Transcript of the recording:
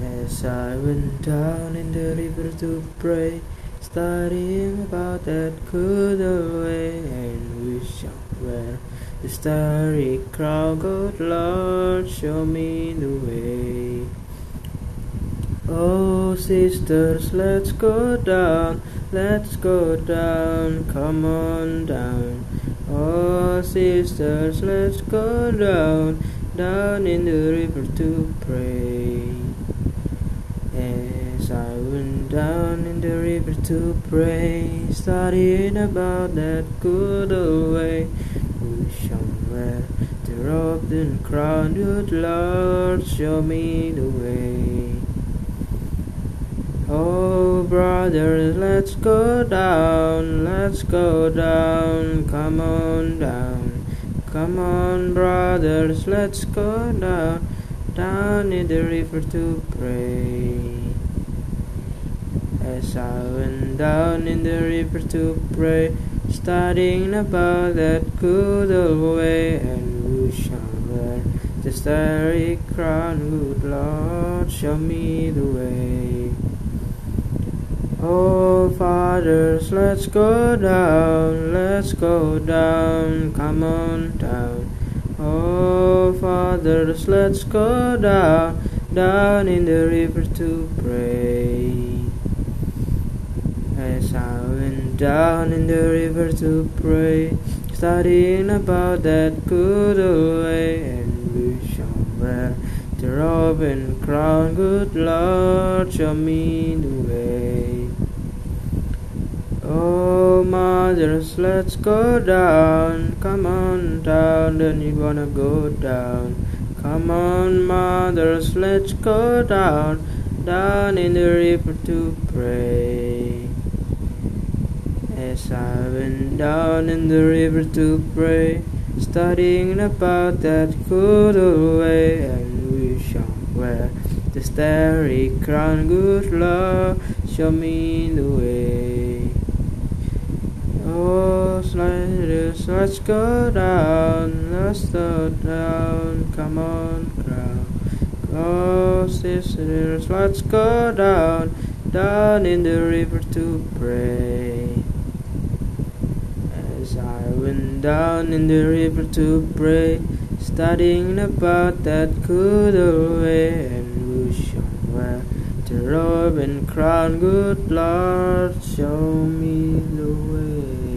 As I went down in the river to pray, studying about that good old way, and wish wear the starry crown, good Lord, show me the way. Oh, sisters, let's go down, let's go down, come on down. Oh, sisters, let's go down, down in the river to pray. I went down in the river to pray, studying about that good old way, wish somewhere the robe and crown, good Lord, show me the way. Oh, brothers, let's go down, let's go down, come on down. Come on, brothers, let's go down, down in the river to pray. As I went down in the river to pray, studying about that good old way, and we shall wear the starry crown, good Lord, show me the way. Oh, fathers, let's go down, let's go down, come on down. Oh, fathers, let's go down, down in the river to pray. As I went down in the river to pray, studying about that good way, and we shall wear the robe and crown, good Lord, show me the way. Oh, mothers, let's go down. Come on down, then you wanna go down. Come on, mothers, let's go down, down in the river to pray. As I went down in the river to pray, studying about that good old way, and we shall wear the starry crown, good Lord, show me the way. Oh, sliders, let's go down, let's go down, come on, crowd. Oh, sisters, let's go down, down in the river to pray. I went down in the river to pray, studying about that good old way, and shall wear the robe and crown, good Lord, show me the way.